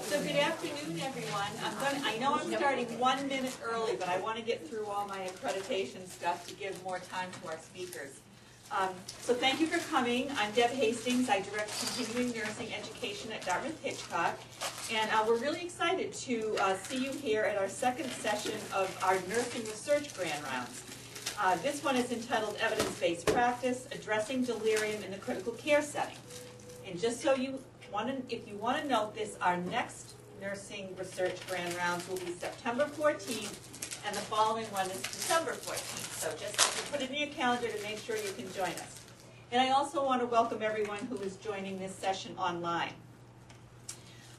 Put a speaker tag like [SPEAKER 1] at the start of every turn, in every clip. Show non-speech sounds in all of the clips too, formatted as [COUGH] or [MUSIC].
[SPEAKER 1] So good afternoon, everyone. I'm going, I know I'm starting one minute early, but I want to get through all my accreditation stuff to give more time to our speakers. Um, So thank you for coming. I'm Deb Hastings. I direct continuing nursing education at Dartmouth Hitchcock. And uh, we're really excited to uh, see you here at our second session of our nursing research grand rounds. Uh, This one is entitled Evidence-Based Practice, Addressing Delirium in the Critical Care Setting. And just so you want to, if you want to note this, our next nursing research grand rounds will be September 14th, and the following one is December 14th. So just put it in your calendar to make sure you can join us. And I also want to welcome everyone who is joining this session online.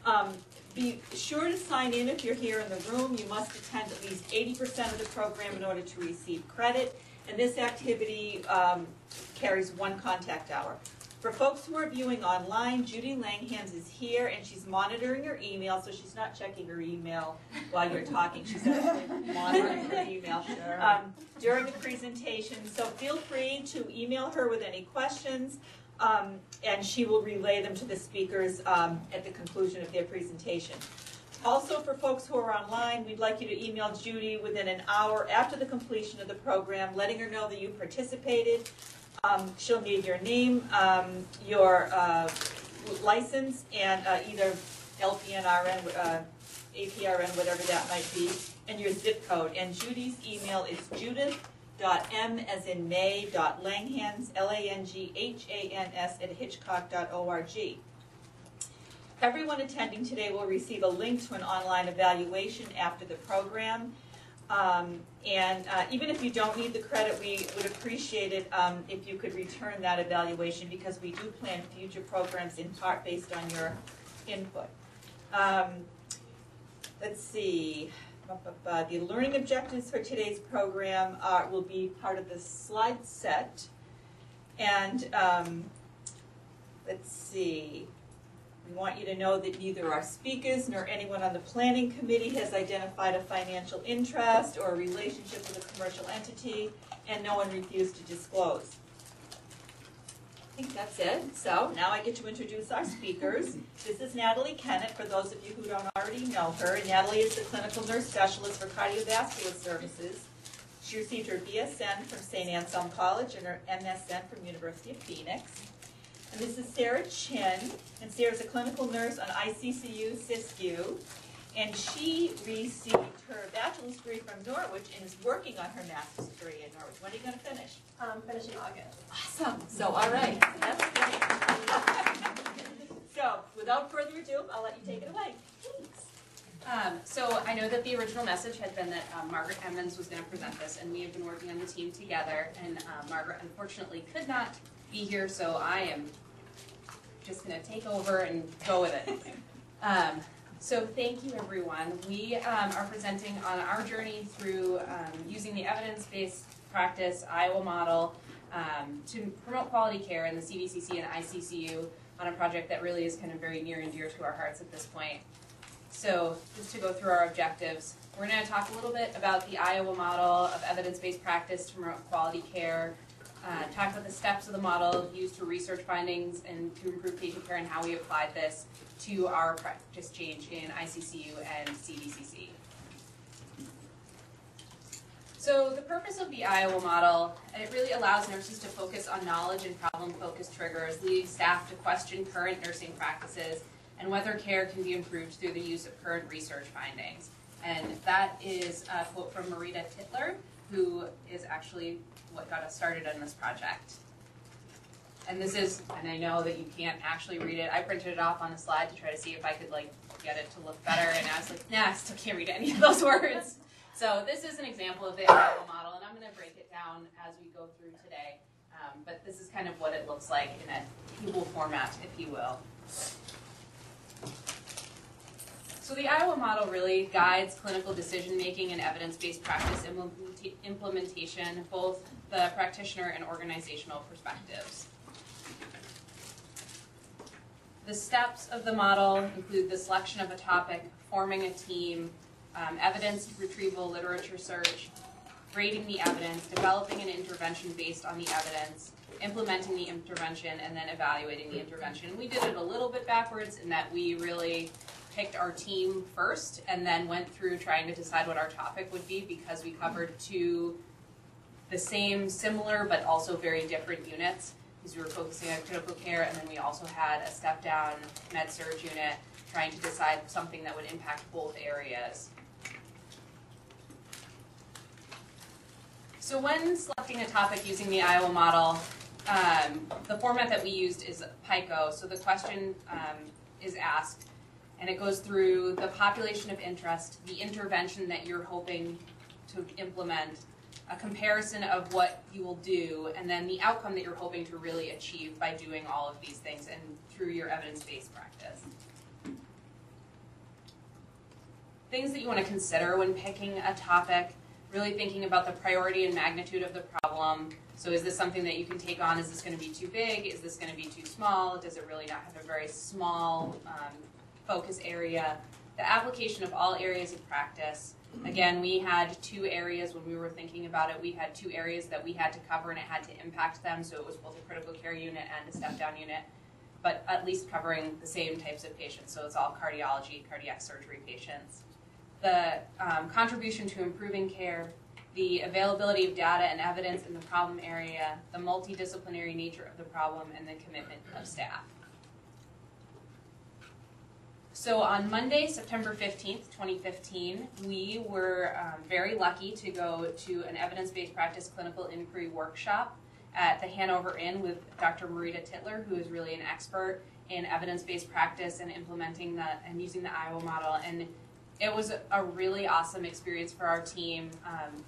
[SPEAKER 1] Um, Be sure to sign in if you're here in the room. You must attend at least 80% of the program in order to receive credit. And this activity um, carries one contact hour. For folks who are viewing online, Judy Langhans is here and she's monitoring her email, so she's not checking her email while you're talking. She's actually monitoring her email um, during the presentation. So feel free to email her with any questions, um, and she will relay them to the speakers um, at the conclusion of their presentation. Also, for folks who are online, we'd like you to email Judy within an hour after the completion of the program, letting her know that you participated. Um, she'll need your name, um, your uh, license, and uh, either LPNRN, uh, APRN, whatever that might be, and your zip code. And Judy's email is judith.m as in May, dot langhans, L-A-N-G-H-A-N-S, at hitchcock.org. Everyone attending today will receive a link to an online evaluation after the program. Um, and uh, even if you don't need the credit, we would appreciate it um, if you could return that evaluation because we do plan future programs in part based on your input. Um, let's see. The learning objectives for today's program are, will be part of the slide set. And um, let's see. We want you to know that neither our speakers nor anyone on the planning committee has identified a financial interest or a relationship with a commercial entity, and no one refused to disclose. I think that's it. So now I get to introduce our speakers. This is Natalie Kennett, for those of you who don't already know her. Natalie is the clinical nurse specialist for cardiovascular services. She received her BSN from St. Anselm College and her MSN from University of Phoenix. And this is Sarah Chin, and Sarah's a clinical nurse on ICCU CISCU. And she received her bachelor's degree from Norwich and is working on her master's degree in Norwich. When are you going to finish?
[SPEAKER 2] Um, finish in August.
[SPEAKER 1] Awesome. So, all right. That's great. [LAUGHS] so, without further ado, I'll let you take it away. Thanks.
[SPEAKER 3] Um, so I know that the original message had been that um, Margaret Emmons was going to present this, and we have been working on the team together. And uh, Margaret unfortunately could not be here, so I am just going to take over and go with it. [LAUGHS] Um, so thank you, everyone. We um, are presenting on our journey through um, using the evidence-based practice Iowa model um, to promote quality care in the CVCC and ICCU on a project that really is kind of very near and dear to our hearts at this point. So just to go through our objectives, we're going to talk a little bit about the Iowa model of evidence-based practice to promote quality care, uh, talk about the steps of the model used to research findings and to improve patient care and how we applied this to our practice change in ICCU and CVCC. So the purpose of the Iowa model, it really allows nurses to focus on knowledge and problem-focused triggers, leading staff to question current nursing practices and whether care can be improved through the use of current research findings. And that is a quote from Marita Titler, who is actually what got us started on this project. And this is, and I know that you can't actually read it. I printed it off on a slide to try to see if I could like get it to look better, and I was like, nah, I still can't read any of those [LAUGHS] words. So this is an example of the model, and I'm going to break it down as we go through today. Um, but this is kind of what it looks like in a table format, if you will. So the Iowa model really guides clinical decision making and evidence-based practice implementation, both the practitioner and organizational perspectives. The steps of the model include the selection of a topic, forming a team, um, evidence retrieval, literature search, grading the evidence, developing an intervention based on the evidence, implementing the intervention, and then evaluating the intervention. We did it a little bit backwards in that we really picked our team first and then went through trying to decide what our topic would be because we covered two the same, similar, but also very different units. Because we were focusing on critical care, and then we also had a step down med surg unit trying to decide something that would impact both areas. So when selecting a topic using the Iowa model, um, the format that we used is PICO. So the question um, is asked, and it goes through the population of interest, the intervention that you're hoping to implement, a comparison of what you will do, and then the outcome that you're hoping to really achieve by doing all of these things and through your evidence-based practice. Things that you want to consider when picking a topic, really thinking about the priority and magnitude of the problem. So is this something that you can take on? Is this going to be too big? Is this going to be too small? Does it really not have a very small um, focus area? The application of all areas of practice. Again, we had two areas when we were thinking about it. We had two areas that we had to cover and it had to impact them. So it was both a critical care unit and a step down unit, but at least covering the same types of patients. So it's all cardiology, cardiac surgery patients the um, contribution to improving care, the availability of data and evidence in the problem area, the multidisciplinary nature of the problem, and the commitment of staff. So on Monday, September 15th, 2015, we were um, very lucky to go to an evidence-based practice clinical inquiry workshop at the Hanover Inn with Dr. Marita Titler, who is really an expert in evidence-based practice and implementing that and using the Iowa model. And it was a really awesome experience for our team. Um,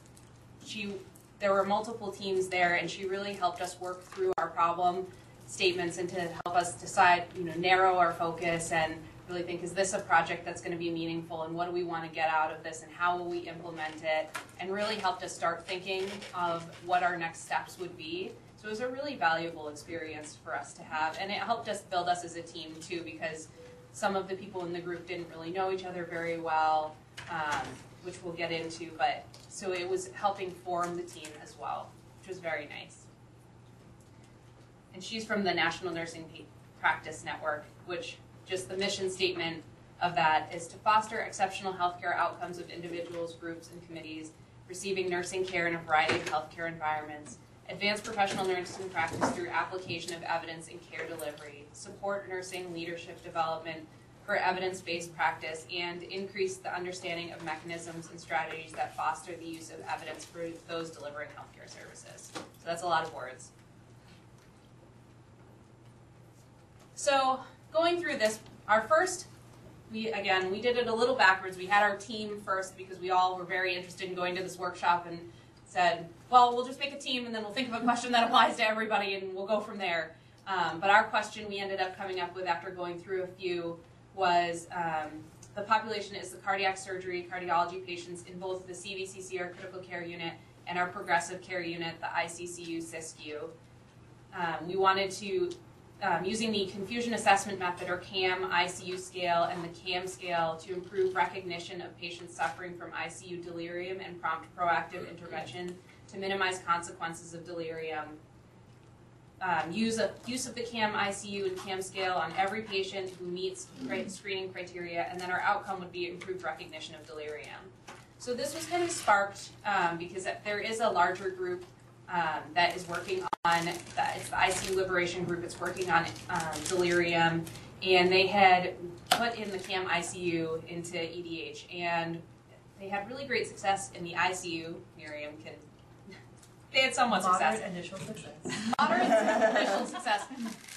[SPEAKER 3] she, there were multiple teams there, and she really helped us work through our problem statements and to help us decide, you know, narrow our focus and really think, is this a project that's going to be meaningful, and what do we want to get out of this, and how will we implement it, and really helped us start thinking of what our next steps would be. So it was a really valuable experience for us to have, and it helped us build us as a team too, because some of the people in the group didn't really know each other very well, um, which we'll get into, but so it was helping form the team as well, which was very nice. And she's from the National Nursing Practice Network, which just the mission statement of that is to foster exceptional healthcare outcomes of individuals, groups, and committees receiving nursing care in a variety of healthcare environments advance professional nursing practice through application of evidence in care delivery, support nursing leadership development for evidence-based practice, and increase the understanding of mechanisms and strategies that foster the use of evidence for those delivering healthcare services. So that's a lot of words. So going through this, our first, we again, we did it a little backwards. We had our team first because we all were very interested in going to this workshop and said, well, we'll just make a team and then we'll think of a question that applies to everybody and we'll go from there. Um, but our question we ended up coming up with after going through a few was um, the population is the cardiac surgery, cardiology patients in both the CVCC, our critical care unit, and our progressive care unit, the ICCU, CISCU. Um, we wanted to um, using the confusion assessment method or CAM ICU scale and the CAM scale to improve recognition of patients suffering from ICU delirium and prompt proactive intervention to minimize consequences of delirium. Um, use, of, use of the CAM ICU and CAM scale on every patient who meets screening criteria, and then our outcome would be improved recognition of delirium. So this was kind of sparked um, because there is a larger group um, that is working on, that it's the ICU Liberation Group, it's working on um, delirium, and they had put in the CAM ICU into EDH, and they had really great success in the ICU. Miriam can, [LAUGHS] they had somewhat
[SPEAKER 2] Moderate
[SPEAKER 3] success.
[SPEAKER 2] initial success. [LAUGHS]
[SPEAKER 3] Moderate initial success.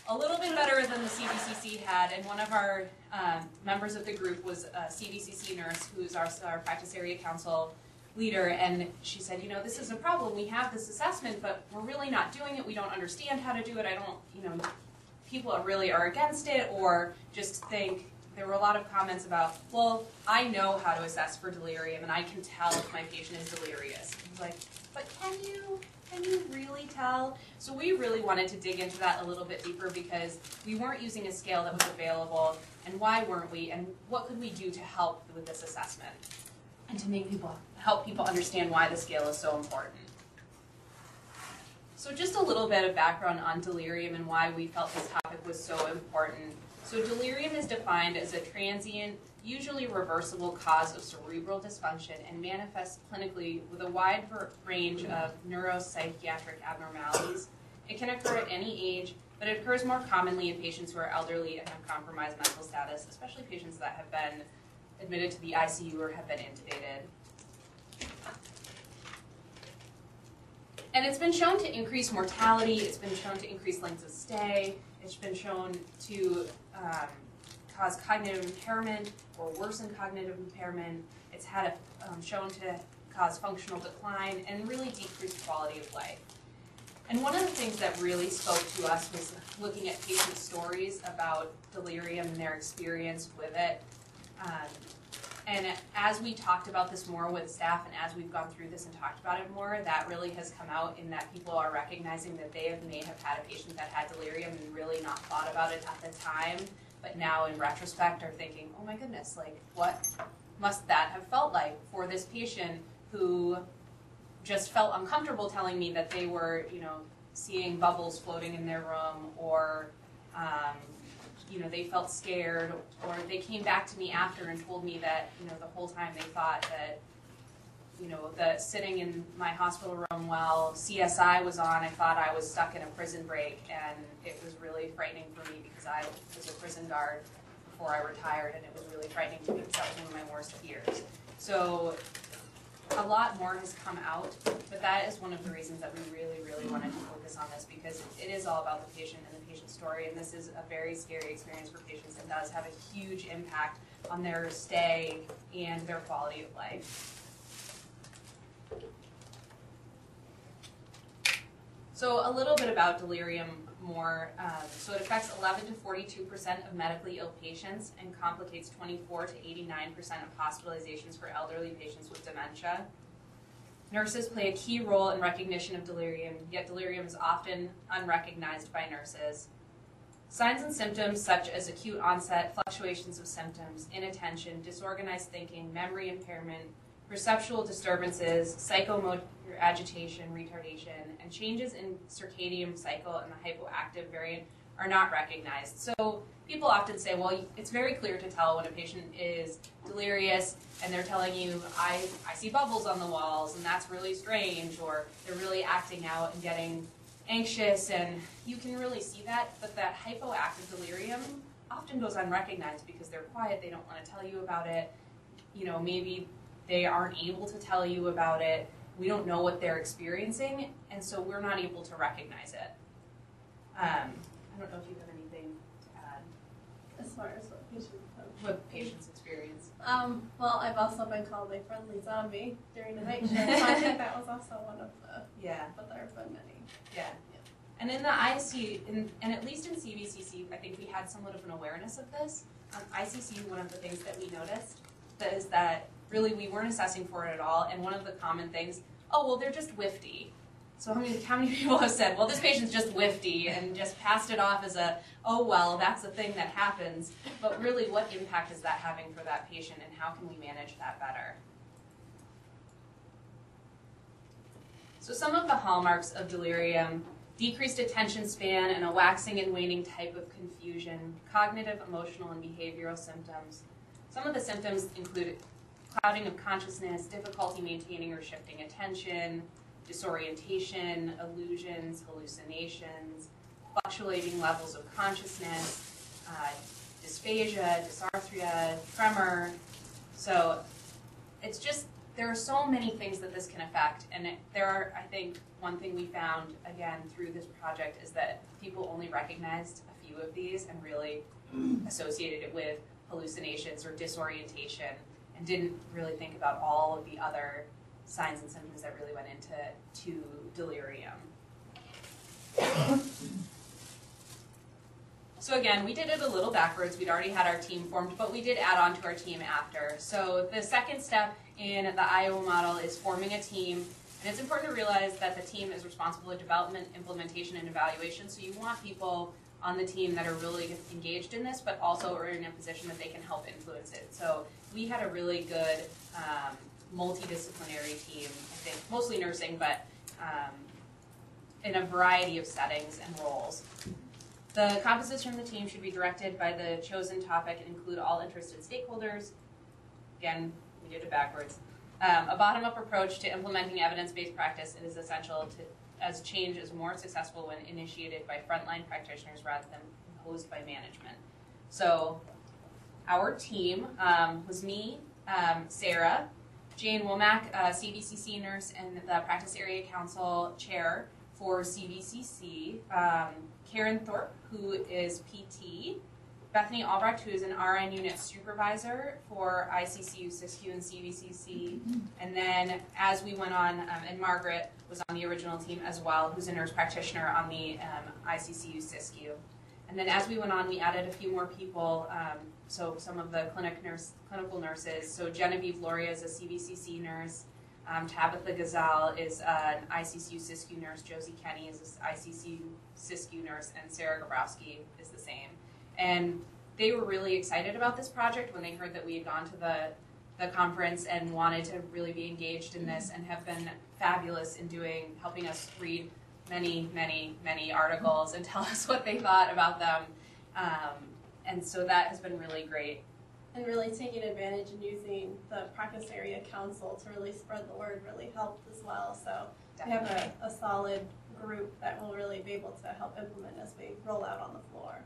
[SPEAKER 3] A little bit better than the CVCC had, and one of our um, members of the group was a CVCC nurse who's our, our practice area council leader and she said, you know, this is a problem. We have this assessment, but we're really not doing it. We don't understand how to do it. I don't, you know, people really are against it or just think there were a lot of comments about, well, I know how to assess for delirium and I can tell if my patient is delirious. I was like, but can you? Can you really tell? So we really wanted to dig into that a little bit deeper because we weren't using a scale that was available and why weren't we and what could we do to help with this assessment and to make people help people understand why the scale is so important. So just a little bit of background on delirium and why we felt this topic was so important. So delirium is defined as a transient, usually reversible cause of cerebral dysfunction and manifests clinically with a wide range of neuropsychiatric abnormalities. It can occur at any age, but it occurs more commonly in patients who are elderly and have compromised mental status, especially patients that have been admitted to the ICU or have been intubated. And it's been shown to increase mortality, it's been shown to increase lengths of stay, it's been shown to um, cause cognitive impairment or worsen cognitive impairment. It's had a, um, shown to cause functional decline and really decrease quality of life. And one of the things that really spoke to us was looking at patient stories about delirium and their experience with it. Um, and as we talked about this more with staff and as we've gone through this and talked about it more, that really has come out in that people are recognizing that they have, may have had a patient that had delirium and really not thought about it at the time, but now in retrospect are thinking, oh my goodness, like what must that have felt like for this patient who just felt uncomfortable telling me that they were, you know, seeing bubbles floating in their room or um, you know, they felt scared, or they came back to me after and told me that, you know, the whole time they thought that, you know, that sitting in my hospital room while CSI was on, I thought I was stuck in a prison break, and it was really frightening for me because I was a prison guard before I retired, and it was really frightening to me because that was one of my worst fears. So a lot more has come out, but that is one of the reasons that we really, really wanted to focus on this because it is all about the patient and the patient story, and this is a very scary experience for patients and does have a huge impact on their stay and their quality of life. So a little bit about delirium more. Um, so it affects 11 to 42 percent of medically ill patients and complicates 24 to 89 percent of hospitalizations for elderly patients with dementia. Nurses play a key role in recognition of delirium, yet delirium is often unrecognized by nurses. Signs and symptoms such as acute onset, fluctuations of symptoms, inattention, disorganized thinking, memory impairment, perceptual disturbances, psychomotor agitation, retardation, and changes in circadian cycle and the hypoactive variant are not recognized. So people often say, well, it's very clear to tell when a patient is delirious and they're telling you, I, I see bubbles on the walls and that's really strange, or they're really acting out and getting anxious, and you can really see that, but that hypoactive delirium often goes unrecognized because they're quiet, they don't want to tell you about it. You know, maybe they aren't able to tell you about it. We don't know what they're experiencing, and so we're not able to recognize it. Um, I don't know if you have anything to add
[SPEAKER 2] as far as what patients have.
[SPEAKER 3] with patients' experience.
[SPEAKER 2] Um, well, I've also been called a friendly zombie during the night [LAUGHS] shift, so I think that was also one of the,
[SPEAKER 3] Yeah,
[SPEAKER 2] but there have been many.
[SPEAKER 3] yeah. And in the IC, in, and at least in CVCC, I think we had somewhat of an awareness of this. Um, ICC, one of the things that we noticed that is that really we weren't assessing for it at all, and one of the common things, oh well, they're just wifty. So how many how many [LAUGHS] people have said, well, this patient's just wifty and just passed it off as a, oh well, that's a thing that happens. But really, what impact is that having for that patient, and how can we manage that better? So some of the hallmarks of delirium decreased attention span and a waxing and waning type of confusion, cognitive, emotional, and behavioral symptoms. Some of the symptoms include clouding of consciousness, difficulty maintaining or shifting attention, disorientation, illusions, hallucinations, fluctuating levels of consciousness, uh, dysphagia, dysarthria, tremor. So it's just there are so many things that this can affect, and it, there are, I think, one thing we found again through this project is that people only recognized a few of these and really associated it with hallucinations or disorientation, and didn't really think about all of the other signs and symptoms that really went into to delirium. So again, we did it a little backwards. We'd already had our team formed, but we did add on to our team after. So the second step in the Iowa model is forming a team. And it's important to realize that the team is responsible for development, implementation, and evaluation. So you want people on the team that are really engaged in this, but also are in a position that they can help influence it. So we had a really good um, multidisciplinary team, I think, mostly nursing, but um, in a variety of settings and roles. The composition of the team should be directed by the chosen topic and include all interested stakeholders. Again, we did it backwards. Um, a bottom-up approach to implementing evidence-based practice is essential to, as change is more successful when initiated by frontline practitioners rather than imposed by management. So, our team um, was me, um, Sarah, Jane Womack, uh, CVCC nurse and the Practice Area Council chair for CVCC, um, Karen Thorpe, who is PT, Bethany Albrecht, who is an RN unit supervisor for ICCU, SISQ, and CVCC, and then as we went on, um, and Margaret was on the original team as well, who's a nurse practitioner on the um, ICCU, SISQ. And then as we went on, we added a few more people. Um, so some of the clinic nurse, clinical nurses. So Genevieve Loria is a CVCC nurse. Um, Tabitha Gazal is an ICCU SISQ nurse. Josie Kenny is an ICCU SISQ nurse, and Sarah Gabrowski is the same. And they were really excited about this project when they heard that we had gone to the the conference and wanted to really be engaged in this and have been fabulous in doing helping us read many, many, many articles and [LAUGHS] tell us what they thought about them. Um, and so that has been really great.
[SPEAKER 2] And really taking advantage and using the practice area council to really spread the word really helped as well. So we have a, a solid group that will really be able to help implement as we roll out on the floor.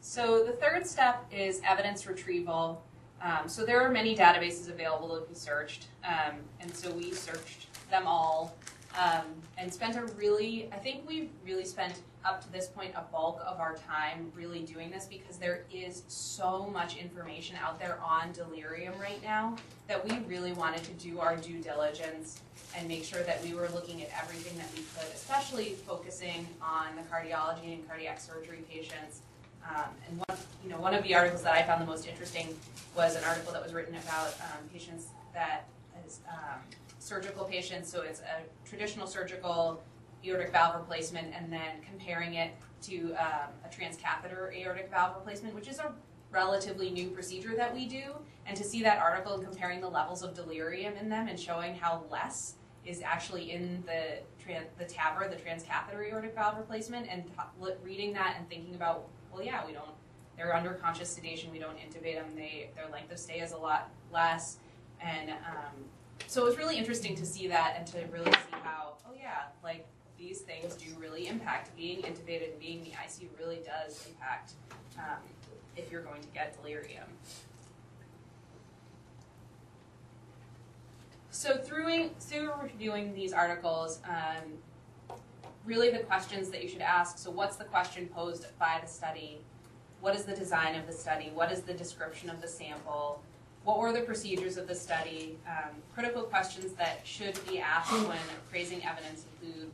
[SPEAKER 3] So the third step is evidence retrieval. Um, so there are many databases available to be searched, um, and so we searched them all um, and spent a really, I think we've really spent up to this point a bulk of our time really doing this because there is so much information out there on delirium right now that we really wanted to do our due diligence and make sure that we were looking at everything that we could, especially focusing on the cardiology and cardiac surgery patients. Um, and one, you know, one of the articles that I found the most interesting was an article that was written about um, patients that is um, surgical patients. So it's a traditional surgical aortic valve replacement, and then comparing it to um, a transcatheter aortic valve replacement, which is a relatively new procedure that we do. And to see that article comparing the levels of delirium in them and showing how less is actually in the tran- the TAVR, the transcatheter aortic valve replacement, and reading that and thinking about, well, yeah, we don't. They're under conscious sedation. We don't intubate them. They their length of stay is a lot less, and um, so it was really interesting to see that and to really see how, oh yeah, like these things do really impact. Being intubated and being in the ICU really does impact um, if you're going to get delirium. So through, through reviewing these articles, um, really the questions that you should ask, so what's the question posed by the study? What is the design of the study? What is the description of the sample? What were the procedures of the study? Um, critical questions that should be asked when appraising evidence include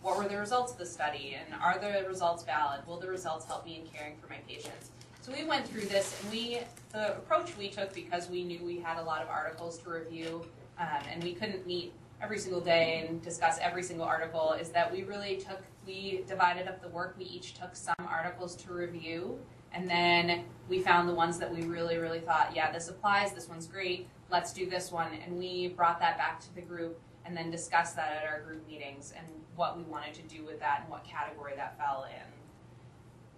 [SPEAKER 3] what were the results of the study and are the results valid? Will the results help me in caring for my patients? So we went through this and we, the approach we took because we knew we had a lot of articles to review um, and we couldn't meet every single day and discuss every single article is that we really took, we divided up the work. We each took some articles to review and then we found the ones that we really, really thought, yeah, this applies, this one's great, let's do this one. And we brought that back to the group and then discussed that at our group meetings and what we wanted to do with that and what category that fell in.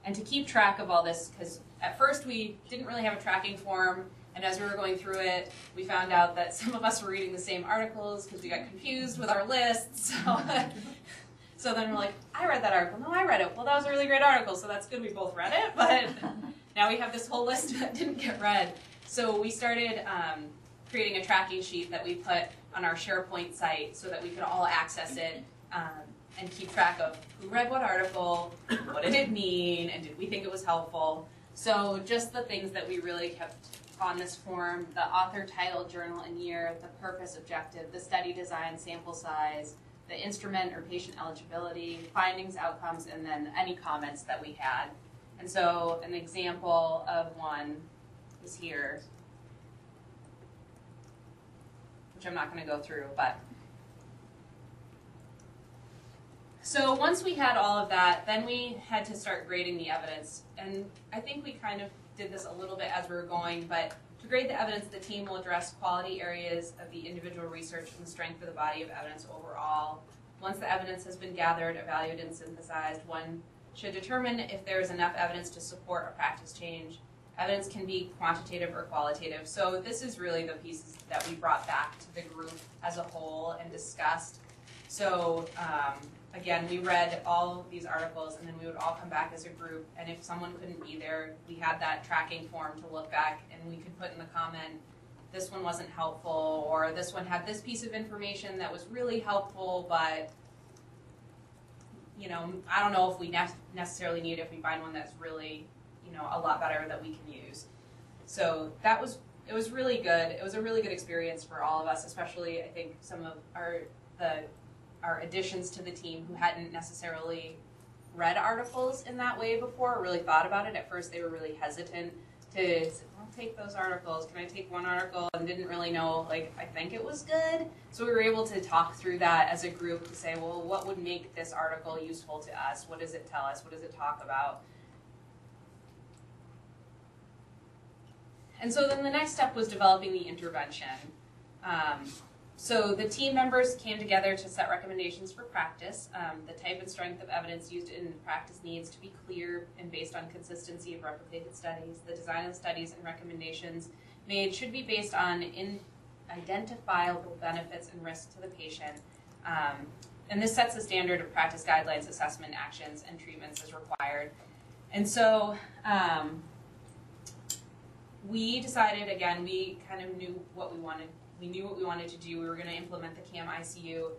[SPEAKER 3] And to keep track of all this, because at first we didn't really have a tracking form, and as we were going through it, we found out that some of us were reading the same articles because we got confused with our lists. So, [LAUGHS] so then we're like, I read that article. No, I read it. Well, that was a really great article, so that's good. We both read it, but [LAUGHS] now we have this whole list [LAUGHS] that didn't get read. So we started um, creating a tracking sheet that we put on our SharePoint site so that we could all access it um, and keep track of who read what article, what did it mean, and did we think it was helpful. So just the things that we really kept on this form, the author, title, journal, and year, the purpose, objective, the study design, sample size, the instrument or patient eligibility, findings, outcomes, and then any comments that we had. And so an example of one is here, which I'm not going to go through, but So once we had all of that, then we had to start grading the evidence. And I think we kind of did this a little bit as we were going, but to grade the evidence, the team will address quality areas of the individual research and the strength of the body of evidence overall. once the evidence has been gathered, evaluated, and synthesized, one should determine if there is enough evidence to support a practice change. Evidence can be quantitative or qualitative. So this is really the pieces that we brought back to the group as a whole and discussed. So um, again, we read all these articles and then we would all come back as a group. And if someone couldn't be there, we had that tracking form to look back and we could put in the comment, this one wasn't helpful, or this one had this piece of information that was really helpful, but you know, I don't know if we ne- necessarily need it if we find one that's really, you know, a lot better that we can use. So that was it was really good. It was a really good experience for all of us, especially I think some of our the our additions to the team who hadn't necessarily read articles in that way before or really thought about it. At first they were really hesitant to I'll take those articles. Can I take one article? And didn't really know, like, I think it was good. So we were able to talk through that as a group to say, well, what would make this article useful to us? What does it tell us? What does it talk about? And so then the next step was developing the intervention. Um, so the team members came together to set recommendations for practice. Um, the type and strength of evidence used in practice needs to be clear and based on consistency of replicated studies. The design of studies and recommendations made should be based on identifiable benefits and risks to the patient. Um, and this sets the standard of practice guidelines, assessment actions, and treatments as required. And so um, we decided, again, we kind of knew what we wanted we knew what we wanted to do. We were going to implement the CAM ICU,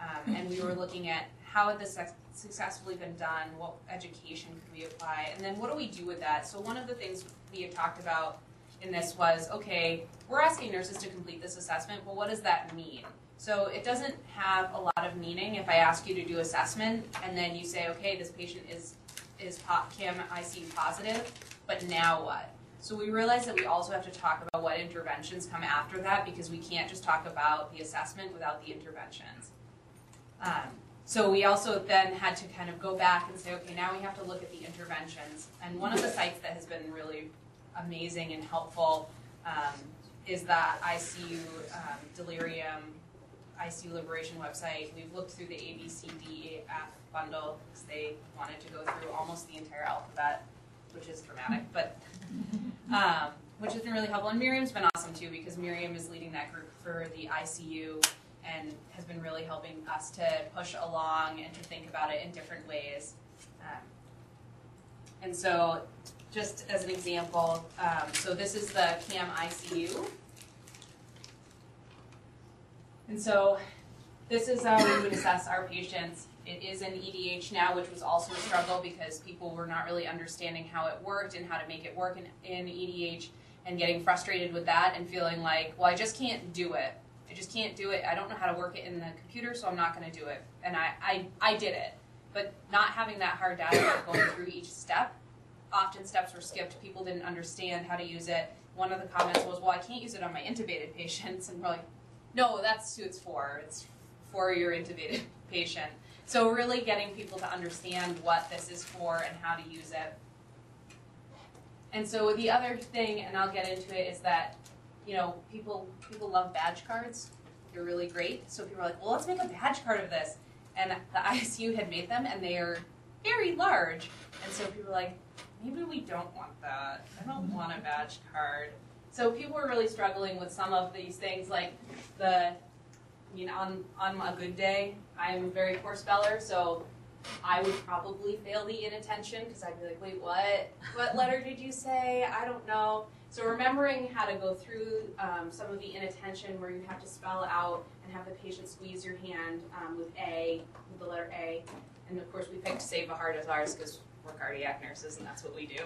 [SPEAKER 3] um, and we were looking at how had this successfully been done, what education could we apply, and then what do we do with that? So one of the things we had talked about in this was, okay, we're asking nurses to complete this assessment, but what does that mean? So it doesn't have a lot of meaning if I ask you to do assessment and then you say, okay, this patient is is CAM ICU positive, but now what? So we realized that we also have to talk about what interventions come after that because we can't just talk about the assessment without the interventions. Um, so we also then had to kind of go back and say, okay, now we have to look at the interventions. And one of the sites that has been really amazing and helpful um, is that ICU um, delirium, ICU liberation website. We've looked through the ABCDEF bundle because they wanted to go through almost the entire alphabet, which is dramatic, but um, which has been really helpful. And Miriam's been awesome too because Miriam is leading that group for the ICU and has been really helping us to push along and to think about it in different ways. Um, and so, just as an example, um, so this is the CAM ICU. And so, this is how we would assess our patients. It is an EDH now, which was also a struggle because people were not really understanding how it worked and how to make it work in, in EDH and getting frustrated with that and feeling like, well, I just can't do it. I just can't do it. I don't know how to work it in the computer, so I'm not going to do it. And I, I, I did it. But not having that hard data going through each step, often steps were skipped. People didn't understand how to use it. One of the comments was, well, I can't use it on my intubated patients. And we're like, no, that's who it's for. It's for your intubated [LAUGHS] patient. So really getting people to understand what this is for and how to use it. And so the other thing, and I'll get into it, is that you know people people love badge cards. They're really great. So people are like, well, let's make a badge card of this. And the [LAUGHS] ICU had made them, and they are very large. And so people are like, maybe we don't want that. I don't want a badge card. So people were really struggling with some of these things, like the I mean, on, on a good day, I'm a very poor speller, so I would probably fail the inattention because I'd be like, wait, what? What letter did you say? I don't know. So remembering how to go through um, some of the inattention where you have to spell out and have the patient squeeze your hand um, with A, with the letter A. And of course, we picked Save a Heart as ours because we're cardiac nurses and that's what we do.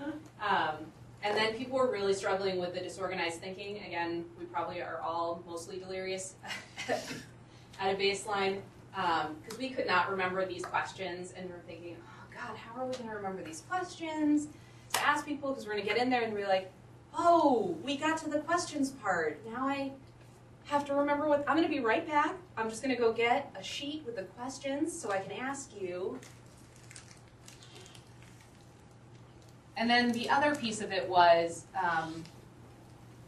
[SPEAKER 3] [LAUGHS] Um, and then people were really struggling with the disorganized thinking. Again, we probably are all mostly delirious [LAUGHS] at a baseline because um, we could not remember these questions. And we're thinking, oh God, how are we going to remember these questions to ask people? Because we're going to get in there and be like, oh, we got to the questions part. Now I have to remember what I'm going to be right back. I'm just going to go get a sheet with the questions so I can ask you And then the other piece of it was um,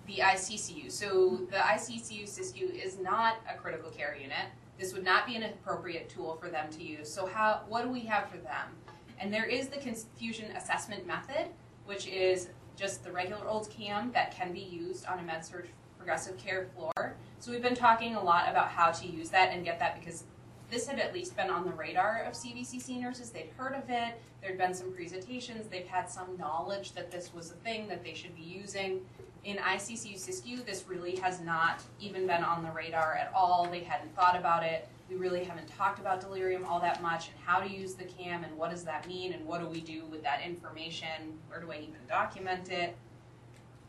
[SPEAKER 3] the ICCU. So the ICCU CISCU is not a critical care unit. this would not be an appropriate tool for them to use. So how, what do we have for them? And there is the confusion assessment method, which is just the regular old CAM that can be used on a med-surg progressive care floor. So we've been talking a lot about how to use that and get that because this had at least been on the radar of CVCC nurses. They'd heard of it. There'd been some presentations. They've had some knowledge that this was a thing that they should be using. In ICCU SISCU, this really has not even been on the radar at all. They hadn't thought about it. We really haven't talked about delirium all that much and how to use the CAM and what does that mean and what do we do with that information? Where do I even document it?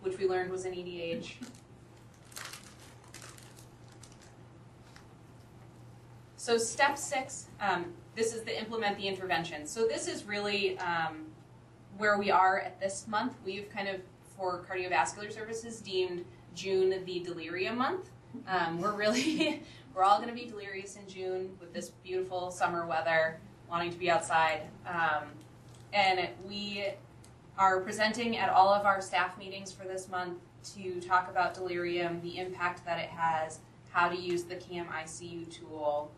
[SPEAKER 3] Which we learned was an EDH. So step six, um, this is the implement the intervention. So this is really um, where we are at this month. We've kind of, for cardiovascular services, deemed June the delirium month. Um, we're really, [LAUGHS] we're all going to be delirious in June with this beautiful summer weather, wanting to be outside. Um, and we are presenting at all of our staff meetings for this month to talk about delirium, the impact that it has, how to use the CAM ICU tool.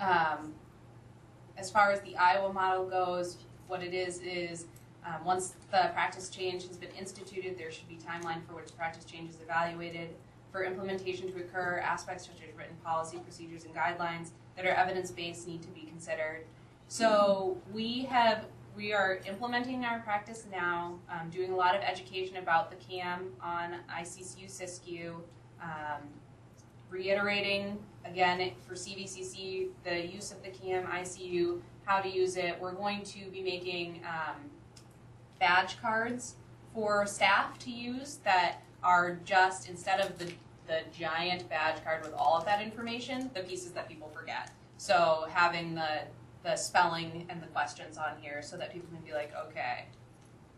[SPEAKER 3] Um, as far as the Iowa model goes, what it is is um, once the practice change has been instituted, there should be timeline for which practice change is evaluated. For implementation to occur, aspects such as written policy, procedures, and guidelines that are evidence-based need to be considered. So we have we are implementing our practice now, um, doing a lot of education about the CAM on ICCU SISCU, um, reiterating again for CVCC the use of the CAM ICU, how to use it. We're going to be making um, badge cards for staff to use that are just instead of the the giant badge card with all of that information, the pieces that people forget. So having the the spelling and the questions on here so that people can be like, okay,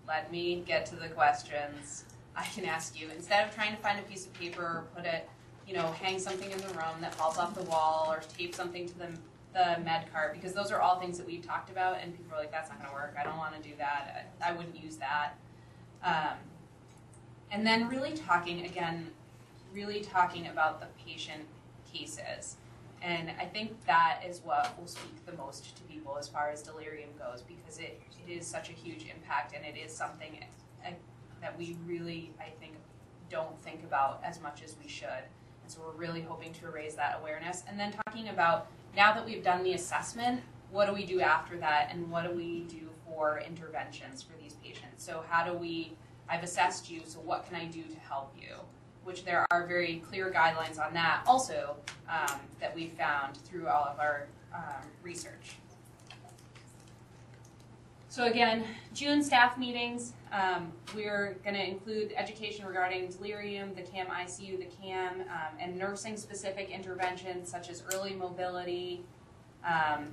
[SPEAKER 3] let me get to the questions. I can ask you instead of trying to find a piece of paper or put it, you know, hang something in the room that falls off the wall or tape something to the the med cart because those are all things that we've talked about and people are like, that's not going to work. I don't want to do that. I, I wouldn't use that. Um, and then really talking again, really talking about the patient cases. And I think that is what will speak the most to people as far as delirium goes because it, it is such a huge impact and it is something uh, that we really, I think, don't think about as much as we should. And so we're really hoping to raise that awareness. And then talking about now that we've done the assessment, what do we do after that and what do we do for interventions for these patients? So, how do we, I've assessed you, so what can I do to help you? which there are very clear guidelines on that also um, that we found through all of our um, research. So again, June staff meetings, um, we're going to include education regarding delirium, the CAM ICU, the CAM, um, and nursing specific interventions such as early mobility, um,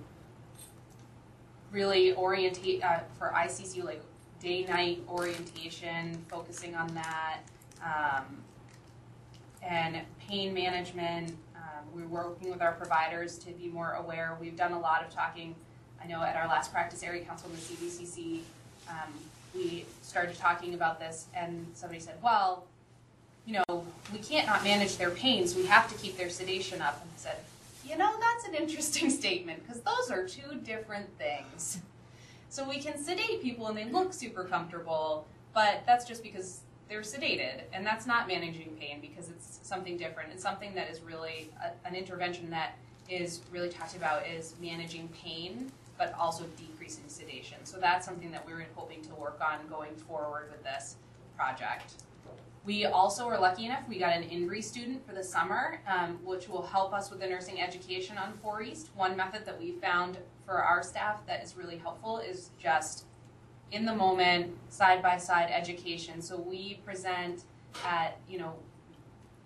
[SPEAKER 3] really orientate uh, for ICCU like day night orientation, focusing on that. Um, and pain management. Um, we're working with our providers to be more aware. We've done a lot of talking. I know at our last practice area council in the CVCC, um, we started talking about this, and somebody said, "Well, you know, we can't not manage their pains. We have to keep their sedation up." And I said, "You know, that's an interesting [LAUGHS] statement because those are two different things. So we can sedate people and they look super comfortable, but that's just because they're sedated, and that's not managing pain because it's something different. It's something that is really a, an intervention that is really talked about is managing pain, but also decreasing sedation. So that's something that we're hoping to work on going forward with this project. We also are lucky enough, we got an INBRE student for the summer, um, which will help us with the nursing education on 4 East. One method that we found for our staff that is really helpful is just in the moment, side by side education. So we present at, you know,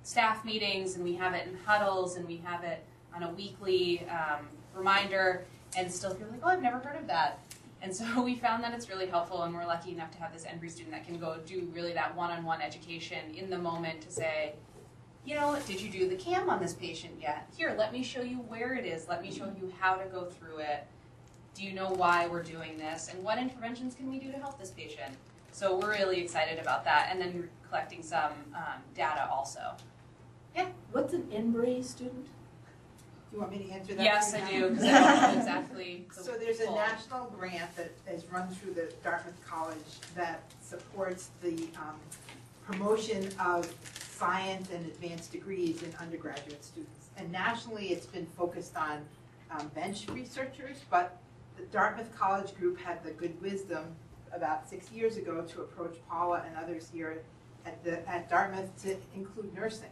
[SPEAKER 3] staff meetings and we have it in huddles and we have it on a weekly um, reminder and still feel like, oh, I've never heard of that. And so [LAUGHS] we found that it's really helpful and we're lucky enough to have this INBRE student that can go do really that one-on-one education in the moment to say, you know, did you do the CAM on this patient yet? Here, let me show you where it is. Let me show you how to go through it do you know why we're doing this and what interventions can we do to help this patient so we're really excited about that and then collecting some um, data also Yeah.
[SPEAKER 4] What's an INBRE student? You want me to answer that?
[SPEAKER 3] Yes, I do, because I don't know [LAUGHS] exactly. the
[SPEAKER 4] So there's a
[SPEAKER 3] full-
[SPEAKER 4] national grant that is run through the Dartmouth College that supports the um, promotion of science and advanced degrees in undergraduate students. And nationally, it's been focused on um, bench researchers, but the Dartmouth College Group had the good wisdom about six years ago to approach Paula and others here at the, at Dartmouth to include nursing.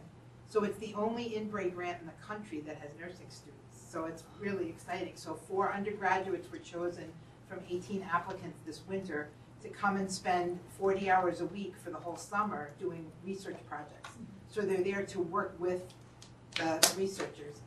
[SPEAKER 4] So it's the only INBRE grant in the country that has nursing students. So it's really exciting. So four undergraduates were chosen from 18 applicants this winter to come and spend 40 hours a week for the whole summer doing research projects. So they're there to work with the researchers.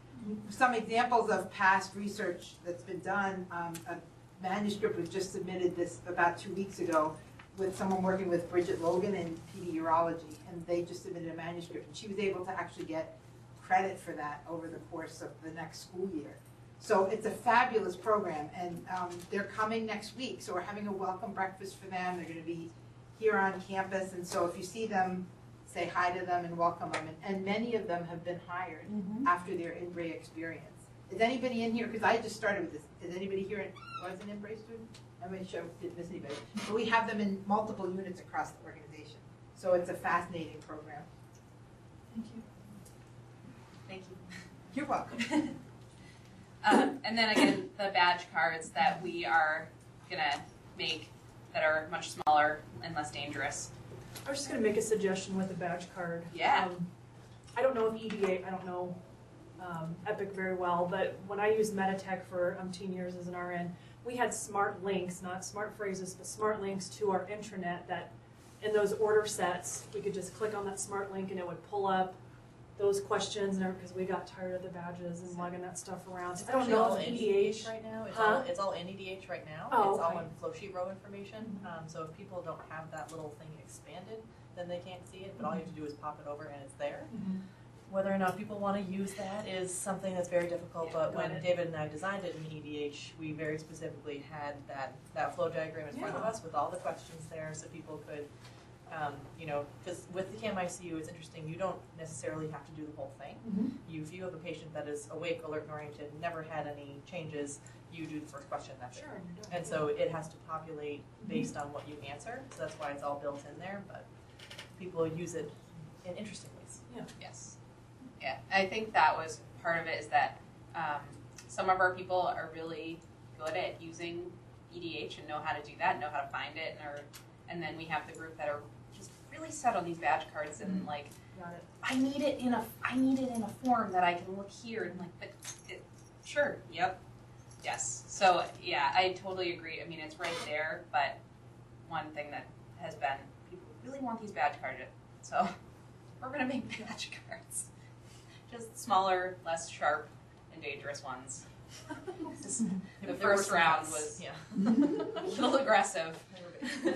[SPEAKER 4] Some examples of past research that's been done, um, a manuscript was just submitted this, about two weeks ago with someone working with Bridget Logan in PD urology, and they just submitted a manuscript, and she was able to actually get credit for that over the course of the next school year. So it's a fabulous program, and um, they're coming next week, so we're having a welcome breakfast for them. They're gonna be here on campus, and so if you see them, say hi to them and welcome them. And, and many of them have been hired after their INBRE experience. Is anybody in here, because I just started with this, is anybody here was an INBRE student? I'm not sure I didn't miss anybody. But we have them in multiple units across the organization. So it's a fascinating program.
[SPEAKER 2] Thank you.
[SPEAKER 3] Thank you. [LAUGHS]
[SPEAKER 4] You're welcome. [LAUGHS]
[SPEAKER 3] Um, and then again, the badge cards that we are gonna make that are much smaller and less dangerous.
[SPEAKER 5] I was just gonna make a suggestion with the badge card.
[SPEAKER 3] Yeah.
[SPEAKER 5] Um, I don't know if EDA, I don't know um, Epic very well, but when I used Meditech for umpteen years as an RN, we had smart links, not smart phrases, but smart links to our intranet that in those order sets, we could just click on that smart link and it would pull up those questions and because we got tired of the badges and lugging that stuff around. So
[SPEAKER 6] It's
[SPEAKER 5] I don't know
[SPEAKER 6] all
[SPEAKER 5] if
[SPEAKER 6] in
[SPEAKER 5] EDH.
[SPEAKER 6] EDH right now. It's
[SPEAKER 5] Huh?
[SPEAKER 6] all it's all in EDH right now.
[SPEAKER 5] Oh,
[SPEAKER 6] it's all in flow sheet row information. Um, so if people don't have that little thing expanded, then they can't see it. But all you have to do is pop it over and it's there.
[SPEAKER 5] Mhm.
[SPEAKER 6] Whether or not people want to use that is something that's very difficult.
[SPEAKER 3] Yeah,
[SPEAKER 6] but when
[SPEAKER 5] it.
[SPEAKER 6] David and I designed it in EDH, we very specifically had that that flow diagram in front of us with all the questions there, so people could. Um, you know, because with the CAM ICU, it's interesting. You don't necessarily have to do the whole thing.
[SPEAKER 5] Mhm.
[SPEAKER 6] You, if you have a patient that is awake, alert, and oriented, never had any changes, you do the first question. That's it.
[SPEAKER 5] Sure. you're.
[SPEAKER 6] And so it has to populate based on what you answer. So that's why it's all built in there. But people use it in interesting ways. Yeah.
[SPEAKER 3] Yes. Yeah, I think that was part of it is that um, some of our people are really good at using EDH and know how to do that, know how to find it, and are, and then we have the group that are just really set on these badge cards and like
[SPEAKER 5] Got it.
[SPEAKER 3] I need it in a I need it in a form that I can look here and like but it, sure yep yes. So yeah I totally agree. I mean it's right there but one thing that has been people really want these badge cards so [LAUGHS] we're gonna make [LAUGHS] badge cards just smaller less sharp and dangerous ones [LAUGHS] the first round was
[SPEAKER 6] yeah. [LAUGHS]
[SPEAKER 3] a little aggressive [LAUGHS]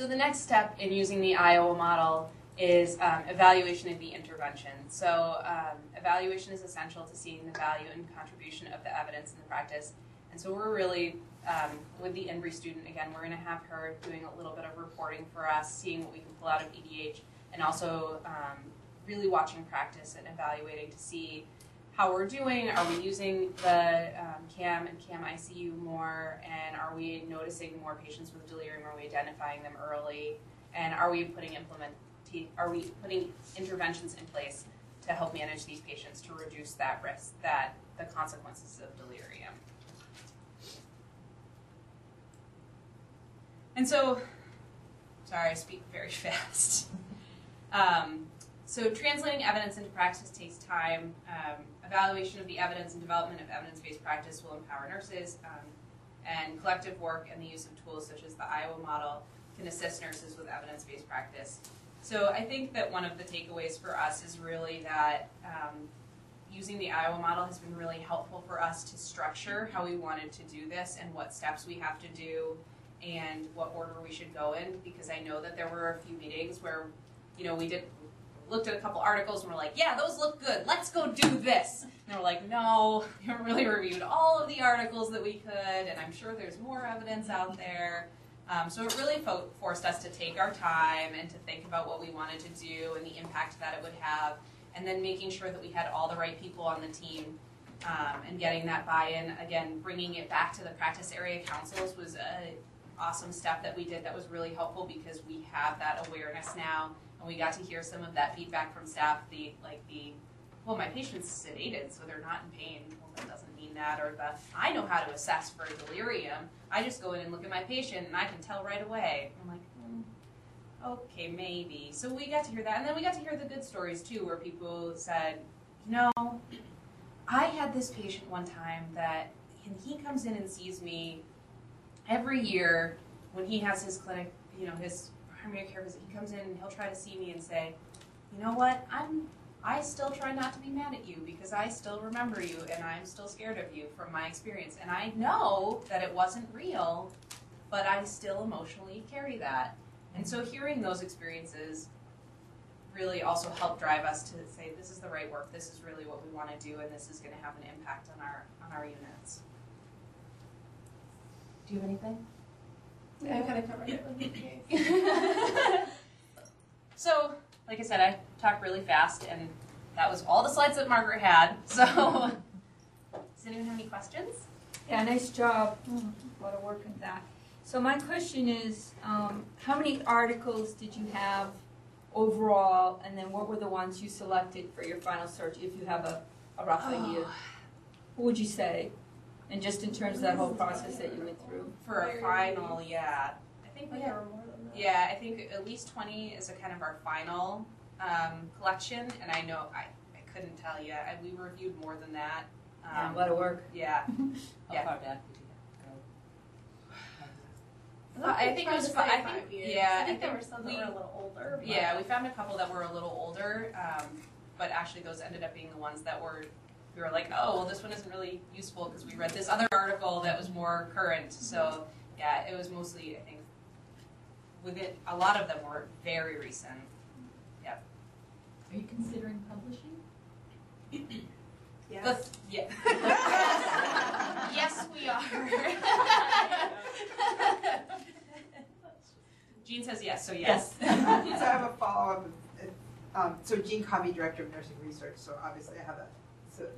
[SPEAKER 3] So the next step in using the Iowa model is um, evaluation of the intervention. So um, evaluation is essential to seeing the value and contribution of the evidence in the practice. And so we're really, um, with the INBRE student, again, we're going to have her doing a little bit of reporting for us, seeing what we can pull out of EDH, and also um, really watching practice and evaluating to see how we're doing. Are we using the um, CAM and CAM ICU more? And are we noticing more patients with delirium? Are we identifying them early? And are we putting implement are we putting interventions in place to help manage these patients to reduce that risk, that the consequences of delirium? And so, sorry, I speak very [LAUGHS] fast. Um, so translating evidence into practice takes time. Um, evaluation of the evidence and development of evidence-based practice will empower nurses, um, and collective work and the use of tools such as the Iowa model can assist nurses with evidence-based practice. So I think that one of the takeaways for us is really that um, using the Iowa model has been really helpful for us to structure how we wanted to do this and what steps we have to do and what order we should go in because I know that there were a few meetings where you know we did looked at a couple articles and we're like, yeah, those look good. Let's go do this. And we're like, no, we really reviewed all of the articles that we could, and I'm sure there's more evidence out there. Um, so it really fo- forced us to take our time and to think about what we wanted to do and the impact that it would have. and then making sure that we had all the right people on the team um, and getting that buy-in. Again, bringing it back to the practice area councils was a awesome step that we did that was really helpful because we have that awareness now and we got to hear some of that feedback from staff. The like the well, my patient's sedated, so they're not in pain. Well, that doesn't mean that. Or the I know how to assess for delirium. I just go in and look at my patient and I can tell right away. I'm like, hmm, okay, maybe. So we got to hear that, and then we got to hear the good stories too, where people said, you know, I had this patient one time that, and he comes in and sees me every year when he has his clinic, you know, his primary care visit. He comes in and he'll try to see me and say, you know what, I'm I still try not to be mad at you because I still remember you and I'm still scared of you from my experience. And I know that it wasn't real, but I still emotionally carry that. And so hearing those experiences really also help drive us to say this is the right work, this is really what we want to do, and this is going to have an impact on our on our units. Do you have anything?
[SPEAKER 2] Yeah, I kind of covered it with [LAUGHS]
[SPEAKER 3] So, like I said, I talked really fast, and that was all the slides that Margaret had. So, [LAUGHS] does anyone have any questions?
[SPEAKER 7] Yeah, nice job. A lot of work in that. So my question is, um, how many articles did you have overall, and then what were the ones you selected for your final search, if you have a, a rough idea? What would you say? And just in terms of that whole process that you went through?
[SPEAKER 3] For a final, yeah. I think
[SPEAKER 2] I
[SPEAKER 3] we
[SPEAKER 2] think there
[SPEAKER 3] have.
[SPEAKER 2] more than that.
[SPEAKER 3] Yeah, I think at least twenty is a kind of our final um, collection, and I know I, I couldn't tell you. I, we reviewed more than that.
[SPEAKER 7] Yeah,
[SPEAKER 3] Um,
[SPEAKER 7] a lot of work.
[SPEAKER 3] yeah. [LAUGHS]
[SPEAKER 8] How
[SPEAKER 3] Yeah.
[SPEAKER 8] far back did you go?
[SPEAKER 3] I think it was
[SPEAKER 2] to
[SPEAKER 3] fi-
[SPEAKER 2] say
[SPEAKER 3] I think-
[SPEAKER 2] five years.
[SPEAKER 3] yeah,
[SPEAKER 2] I
[SPEAKER 3] I
[SPEAKER 2] think there were some
[SPEAKER 3] we-
[SPEAKER 2] that were a little older. but-
[SPEAKER 3] Yeah, we found a couple that were a little older, um, but actually those ended up being the ones that were, we were like, oh, well, this one isn't really useful because we read this other article that was more current. So, yeah, it was mostly, I think, within, a lot of them were very recent.
[SPEAKER 8] Are you considering publishing?
[SPEAKER 2] Yes.
[SPEAKER 3] The- yeah. [LAUGHS] yes, we are. Jean says yes, so yes.
[SPEAKER 4] So I have a follow-up. Um, so Jean Covey, Director of Nursing Research, so obviously I have a,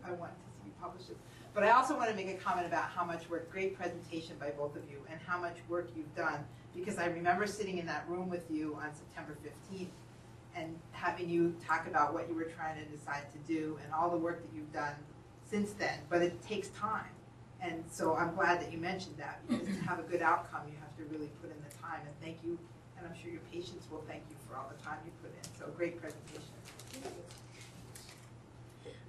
[SPEAKER 4] I want to see you publish it. But I also want to make a comment about how much work, great presentation by both of you, and how much work you've done. Because I remember sitting in that room with you on September fifteenth and having you talk about what you were trying to decide to do and all the work that you've done since then, but it takes time. And so I'm glad that you mentioned that, because to have a good outcome, you have to really put in the time, and thank you, and I'm sure your patients will thank you for all the time you put in, so great presentation.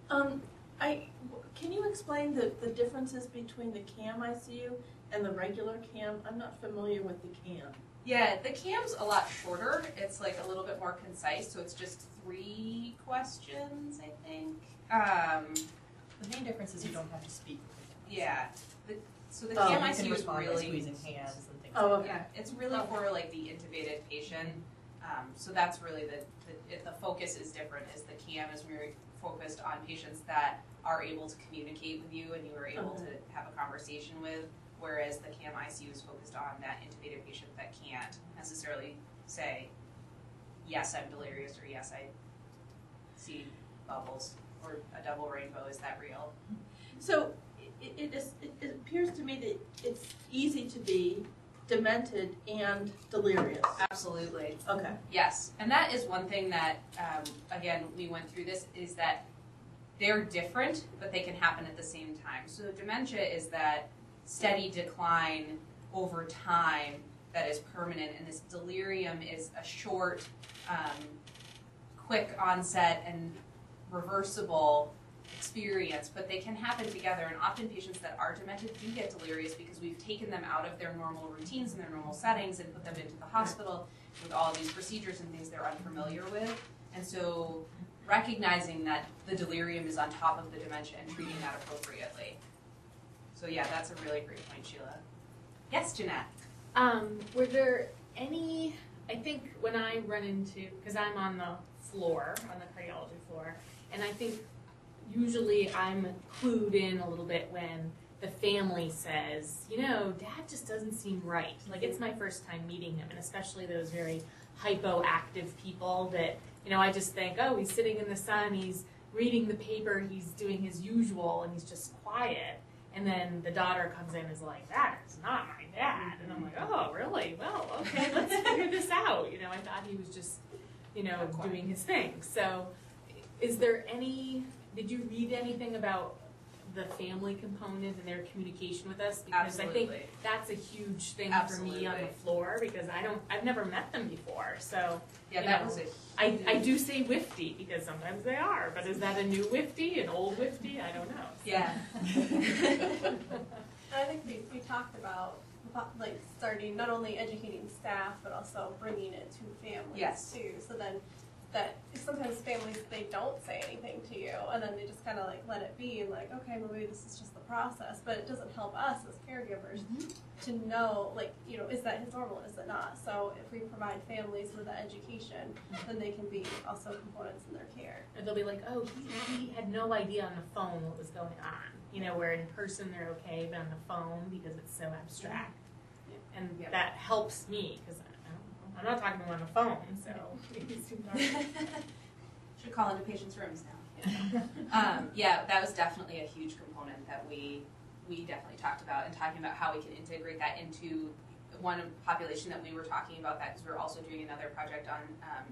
[SPEAKER 9] Um, I, can you explain the, the differences between the CAM ICU and the regular CAM? I'm not familiar with the CAM.
[SPEAKER 3] Yeah, the cam's a lot shorter. It's like a little bit more concise, so it's just three questions, I think. Um,
[SPEAKER 6] The main difference is you don't have to speak.
[SPEAKER 3] yeah. The, so the
[SPEAKER 6] Oh,
[SPEAKER 3] cam
[SPEAKER 6] you
[SPEAKER 3] ICU
[SPEAKER 6] can
[SPEAKER 3] is
[SPEAKER 6] respond by
[SPEAKER 3] really
[SPEAKER 6] squeezing hands and things
[SPEAKER 9] Oh,
[SPEAKER 6] like
[SPEAKER 9] okay.
[SPEAKER 3] yeah, it's really for like the intubated patient. Um, so that's really the the, the focus is different. Is the cam is very focused on patients that are able to communicate with you and you are able to have a conversation with. Whereas the CAM ICU is focused on that intubated patient that can't necessarily say, yes, I'm delirious, or yes, I see bubbles, or a double rainbow, is that real?
[SPEAKER 9] So it, it is, it, it appears to me that it's easy to be demented and delirious.
[SPEAKER 3] Absolutely.
[SPEAKER 9] Okay.
[SPEAKER 3] Yes, and that is one thing that, um, again, we went through this, is that they're different, but they can happen at the same time. So dementia is that steady decline over time that is permanent, and this delirium is a short, um, quick onset and reversible experience, but they can happen together. And often patients that are demented do get delirious because we've taken them out of their normal routines and their normal settings and put them into the hospital with all these procedures and things they're unfamiliar with. And so recognizing that the delirium is on top of the dementia and treating that appropriately. So yeah, that's a really great point, Sheila. Yes, Jeanette.
[SPEAKER 10] Um, were there any? I think when I run into, because I'm on the floor, on the cardiology floor, and I think usually I'm clued in a little bit when the family says, you know, dad just doesn't seem right. Like it's my first time meeting him, and especially those very hypoactive people that you know, I just think, oh, he's sitting in the sun, he's reading the paper, he's doing his usual, and he's just quiet. And then the daughter comes in and is like, that is not my dad. And I'm like, mm-hmm. oh, really? Well, okay, let's figure this out. You know, I thought he was just, you know, doing his thing. So, is there any, did you read anything about the family component and their communication with us? Because I think that's a huge thing for me on the
[SPEAKER 3] Absolutely.
[SPEAKER 10] floor because I don't, I've never met them before. So,
[SPEAKER 3] Yeah,
[SPEAKER 10] you
[SPEAKER 3] that
[SPEAKER 10] know,
[SPEAKER 3] was a
[SPEAKER 10] I, I do say wifty because sometimes they are, but is that a new wifty, an old wifty? I don't know.
[SPEAKER 3] Yeah. [LAUGHS] [LAUGHS]
[SPEAKER 2] I think we, we talked about, about, like, starting, not only educating staff, but also bringing it to families
[SPEAKER 3] Yes.
[SPEAKER 2] too. So then, that, sometimes families, they don't say anything to you, and then they just kind of like let it be, and like, okay, well, maybe this is just the process, but it doesn't help us as caregivers mm-hmm. to know, like, you know, is that his normal, is it not? So if we provide families with that education, mm-hmm. then they can be also components in their care.
[SPEAKER 10] Or they'll be like, oh, he, he had no idea on the phone what was going on. You know, where in person they're okay, but on the phone because it's so abstract. And
[SPEAKER 3] Yeah.
[SPEAKER 10] that helps me because I'm not talking to him on the phone, so. it's too dark. [LAUGHS]
[SPEAKER 3] Should call into patients' rooms now. Um, yeah, that was definitely a huge component that we, we definitely talked about and talking about how we can integrate that into one population that we were talking about that because we're also doing another project on um,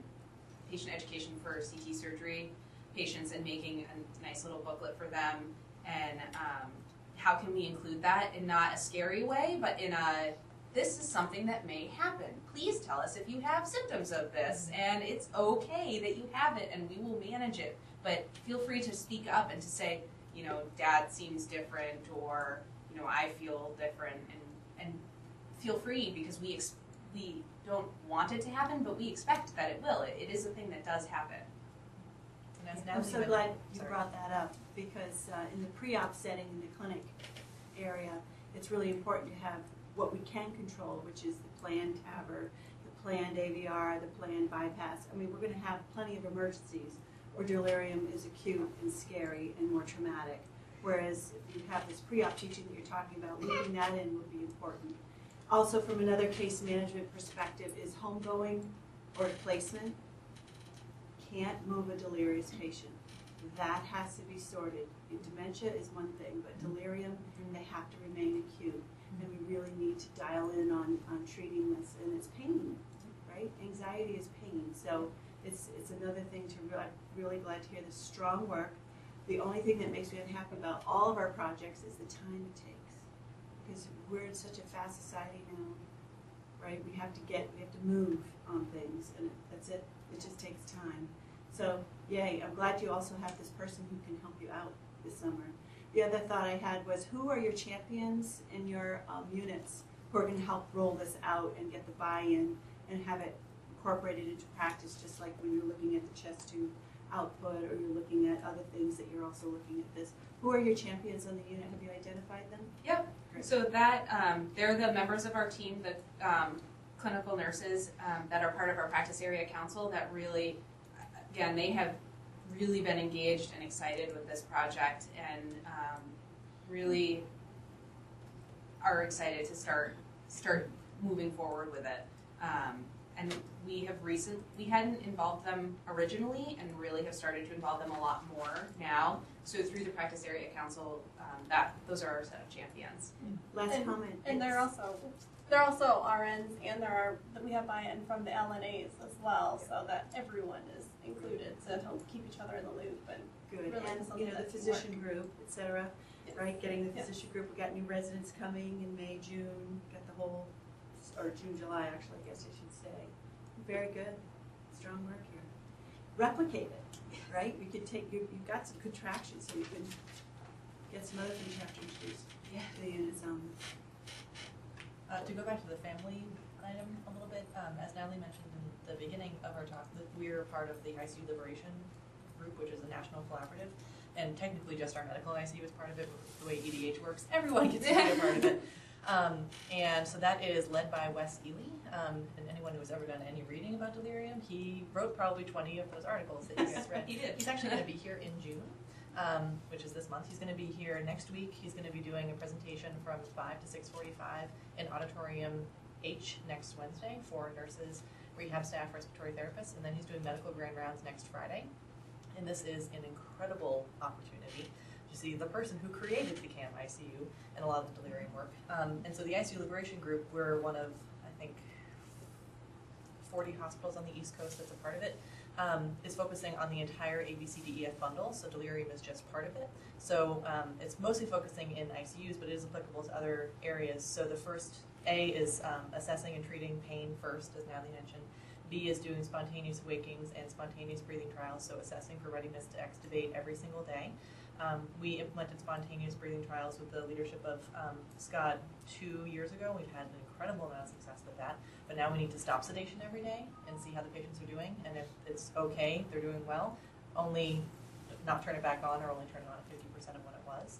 [SPEAKER 3] patient education for CT surgery patients and making a nice little booklet for them and um, how can we include that in not a scary way but in a this is something that may happen. Please tell us if you have symptoms of this, and it's okay that you have it, and we will manage it. But feel free to speak up and to say, you know, Dad seems different, or you know, I feel different, and and feel free because we ex- we don't want it to happen, but we expect that it will. It, it is a thing that does happen.
[SPEAKER 6] And
[SPEAKER 11] I'm so glad you
[SPEAKER 6] sorry.
[SPEAKER 11] brought that up, because uh, in the pre-op setting, in the clinic area, it's really important to have what we can control, which is the planned TAVR, the planned AVR, the planned bypass. I mean, we're gonna have plenty of emergencies where delirium is acute and scary and more traumatic. Whereas if you have this pre-op teaching that you're talking about, leaving that in would be important. Also, from another case management perspective, is homegoing or placement can't move a delirious patient. That has to be sorted. Dementia is one thing, but delirium, they have to remain acute. And we really need to dial in on, on treating this, and it's pain, right? Anxiety is pain, so it's, it's another thing to, re- I'm really glad to hear this strong work. The only thing that makes me unhappy about all of our projects is the time it takes. Because we're in such a fast society now, right? We have to get, we have to move on things, and that's it. It just takes time. So, yay, I'm glad you also have this person who can help you out this summer. The other thought I had was, who are your champions in your um, units who are gonna help roll this out and get the buy-in and have it incorporated into practice, just like when you're looking at the chest tube output or you're looking at other things that you're also looking at this. Who are your champions on the unit? Have you identified them?
[SPEAKER 3] Yep.
[SPEAKER 11] Great.
[SPEAKER 3] So that um, they're the members of our team, the um, clinical nurses um, that are part of our practice area council. That really, again, they have really been engaged and excited with this project, and um, really are excited to start start moving forward with it. Um, and we have recent we hadn't involved them originally, and really have started to involve them a lot more now. So through the practice area council, um, that those are our set of champions.
[SPEAKER 11] Last
[SPEAKER 2] And-
[SPEAKER 11] comment.
[SPEAKER 2] And they're also, they're also RNs and there are, that we have buy-in from the LNAs as well, so that everyone is included so to help keep each other in the loop and
[SPEAKER 11] Good,
[SPEAKER 2] really
[SPEAKER 11] and,
[SPEAKER 2] something
[SPEAKER 11] you know, the
[SPEAKER 2] that can
[SPEAKER 11] physician group, et cetera,
[SPEAKER 2] Yes.
[SPEAKER 11] right, getting the
[SPEAKER 2] Yeah.
[SPEAKER 11] physician group, we got new residents coming in May, June, got the whole, or June, July, actually, I guess I should say. Very good, strong work here. Replicate it, right, we could take, you, you've got some contractions, so you can get some other things you have to introduce
[SPEAKER 3] Yeah.
[SPEAKER 11] to the units, um,
[SPEAKER 6] Uh, to go back to the family item a little bit, um, as Natalie mentioned in the beginning of our talk, that we're part of the ICU Liberation Group, which is a national collaborative. And technically just our medical ICU is part of it, but the way EDH works, everyone gets to be a part of it. [LAUGHS] Um, and so that is led by Wes Ely, um, and anyone who's ever done any reading about delirium, he wrote probably twenty of those articles that you guys read.
[SPEAKER 3] He did.
[SPEAKER 6] He's actually gonna [LAUGHS] be here in June, um, which is this month. He's gonna be here next week. He's gonna be doing a presentation from five to six forty-five in Auditorium H next Wednesday for nurses, rehab staff, respiratory therapists, and then he's doing medical grand rounds next Friday. And this is an incredible opportunity to see the person who created the CAM ICU and a lot of the delirium work. Um, and so the ICU Liberation Group, we're one of, I think, 40 hospitals on the East Coast that's a part of it, um, is focusing on the entire ABCDEF bundle, so delirium is just part of it. So um, it's mostly focusing in ICUs, but it is applicable to other areas. So the first A is um, assessing and treating pain first, as Natalie mentioned. B is doing spontaneous wakings and spontaneous breathing trials, so assessing for readiness to extubate every single day. Um, we implemented spontaneous breathing trials with the leadership of um, Scott two years ago. We've had an incredible amount of success with that. But now we need to stop sedation every day and see how the patients are doing. And if it's okay, they're doing well, only not turn it back on or only turn it on at 50% of what it was.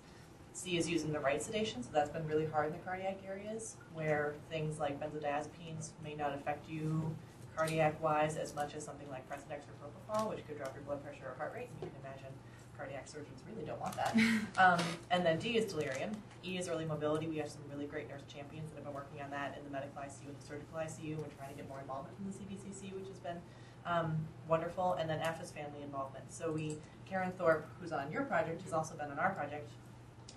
[SPEAKER 6] C is using the right sedation, so that's been really hard in the cardiac areas where things like benzodiazepines may not affect you cardiac-wise as much as something like Precedex or propofol, which could drop your blood pressure or heart rate. You can imagine cardiac surgeons really don't want that. [LAUGHS] Um, and then D is delirium. E is early mobility. We have some really great nurse champions that have been working on that in the medical ICU and the surgical ICU. We're trying to get more involvement from the CVCC, which has been um, wonderful. And then F is family involvement. So we, Karen Thorpe, who's on your project, has also been on our project,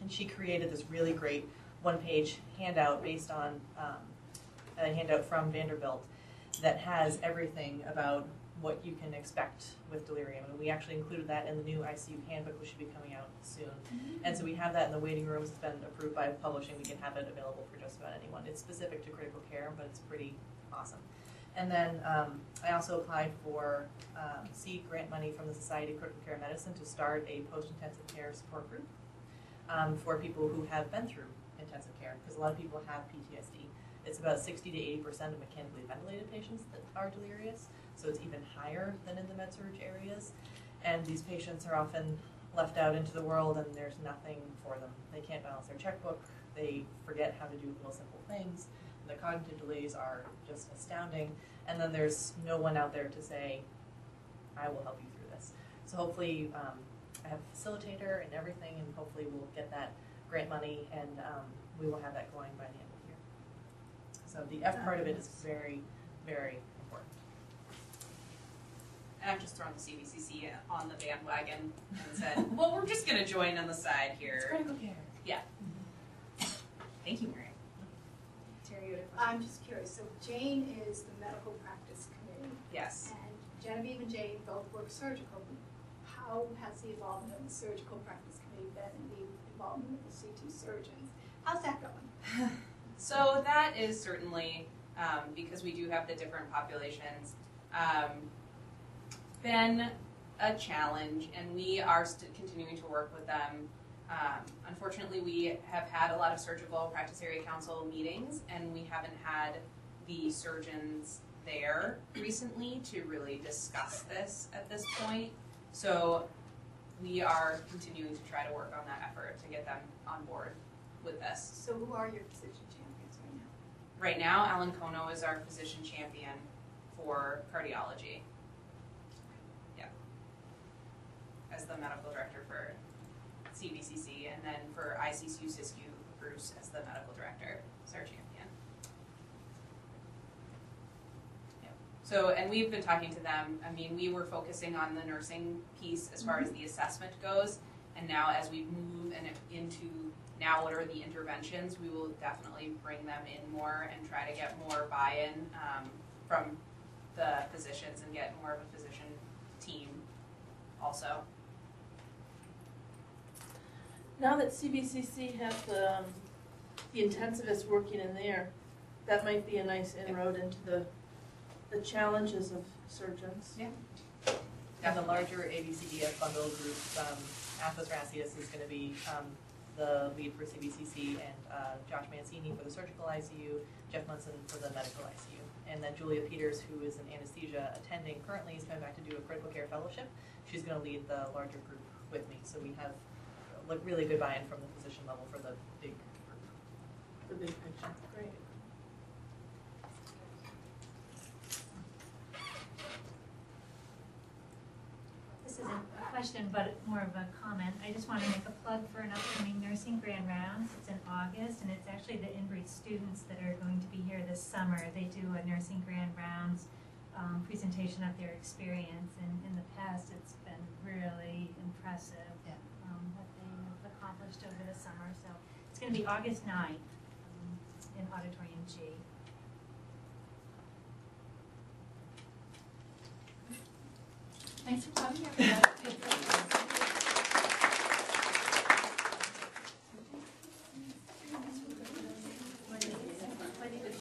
[SPEAKER 6] and she created this really great one-page handout based on um, a handout from Vanderbilt that has everything about what you can expect with delirium. And we actually included that in the new ICU handbook, which should be coming out soon. And so we have that in the waiting rooms. It's been approved by publishing. We can have it available for just about anyone. It's specific to critical care, but it's pretty awesome. And then um, I also applied for um, seed grant money from the Society of Critical Care Medicine to start a post-intensive care support group um, for people who have been through intensive care, because a lot of people have PTSD. It's about 60 to 80 percent of mechanically ventilated patients that are delirious, so it's even higher than in the med surg areas. And these patients are often left out into the world, and there's nothing for them. They can't balance their checkbook. They forget how to do little simple things. The cognitive delays are just astounding. And then there's no one out there to say, "I will help you through this." So hopefully, um, I have a facilitator and everything, and hopefully we'll get that grant money, and um, we will have that going by the end of the year. So the F part of it is very, very important.
[SPEAKER 3] And I've just thrown the CVCC on the bandwagon and [LAUGHS] said, well, we're just gonna join on the side here.
[SPEAKER 6] critical care. Yeah.
[SPEAKER 3] Thank you, Mary.
[SPEAKER 12] Terry, you had a question? I'm just curious, so Jane is the medical practice committee,
[SPEAKER 3] Yes.
[SPEAKER 12] and Genevieve and Jane both work surgical. How has the involvement of the surgical practice committee been the involvement of the CT surgeons? How's that going? [LAUGHS]
[SPEAKER 3] So that is certainly, um, because we do have the different populations, um, been a challenge, and we are continuing to work with them. Um, unfortunately, we have had a lot of surgical practice area council meetings, and we haven't had the surgeons there recently to really discuss this at this point. So we are continuing to try to work on that effort to get them on board with this.
[SPEAKER 12] So who are your physician champions right now?
[SPEAKER 3] Right now, Alan Kono is our physician champion for cardiology. Yeah. As the medical director for CVCC, and then for ICCU CISCU, Bruce as the medical director is our champion. Yeah. So, and we've been talking to them, I mean, we were focusing on the nursing piece as far as the assessment goes, and now as we move and into now what are the interventions, we will definitely bring them in more and try to get more buy-in um, from the physicians and get more of a physician team also.
[SPEAKER 9] Now that CVCC has the, um, the intensivists working in there, that might be a nice inroad into the, the challenges of surgeons. Yeah.
[SPEAKER 6] And the larger ABCDF bundle group, um, Athos Racius is gonna be, um, the lead for CVCC and, uh, Josh Mancini for the surgical ICU, Jeff Munson for the medical ICU. And then Julia Peters, who is an anesthesia attending currently, is coming back to do a critical care fellowship. She's gonna lead the larger group with me, so we have, like, really good buy-in from the physician level for the big group.
[SPEAKER 9] The big picture, great.
[SPEAKER 13] this isn't a question, but more of a comment. I just want to make a plug for an upcoming nursing grand rounds. It's in August, and it's actually the INBRE students that are going to be here this summer. They do a nursing grand rounds um, presentation of their experience, and in the past, it's been really impressive
[SPEAKER 6] yeah.
[SPEAKER 13] um, what they've accomplished over the summer. So it's going to be August 9th um, in Auditorium G.
[SPEAKER 8] Thanks for coming, everybody.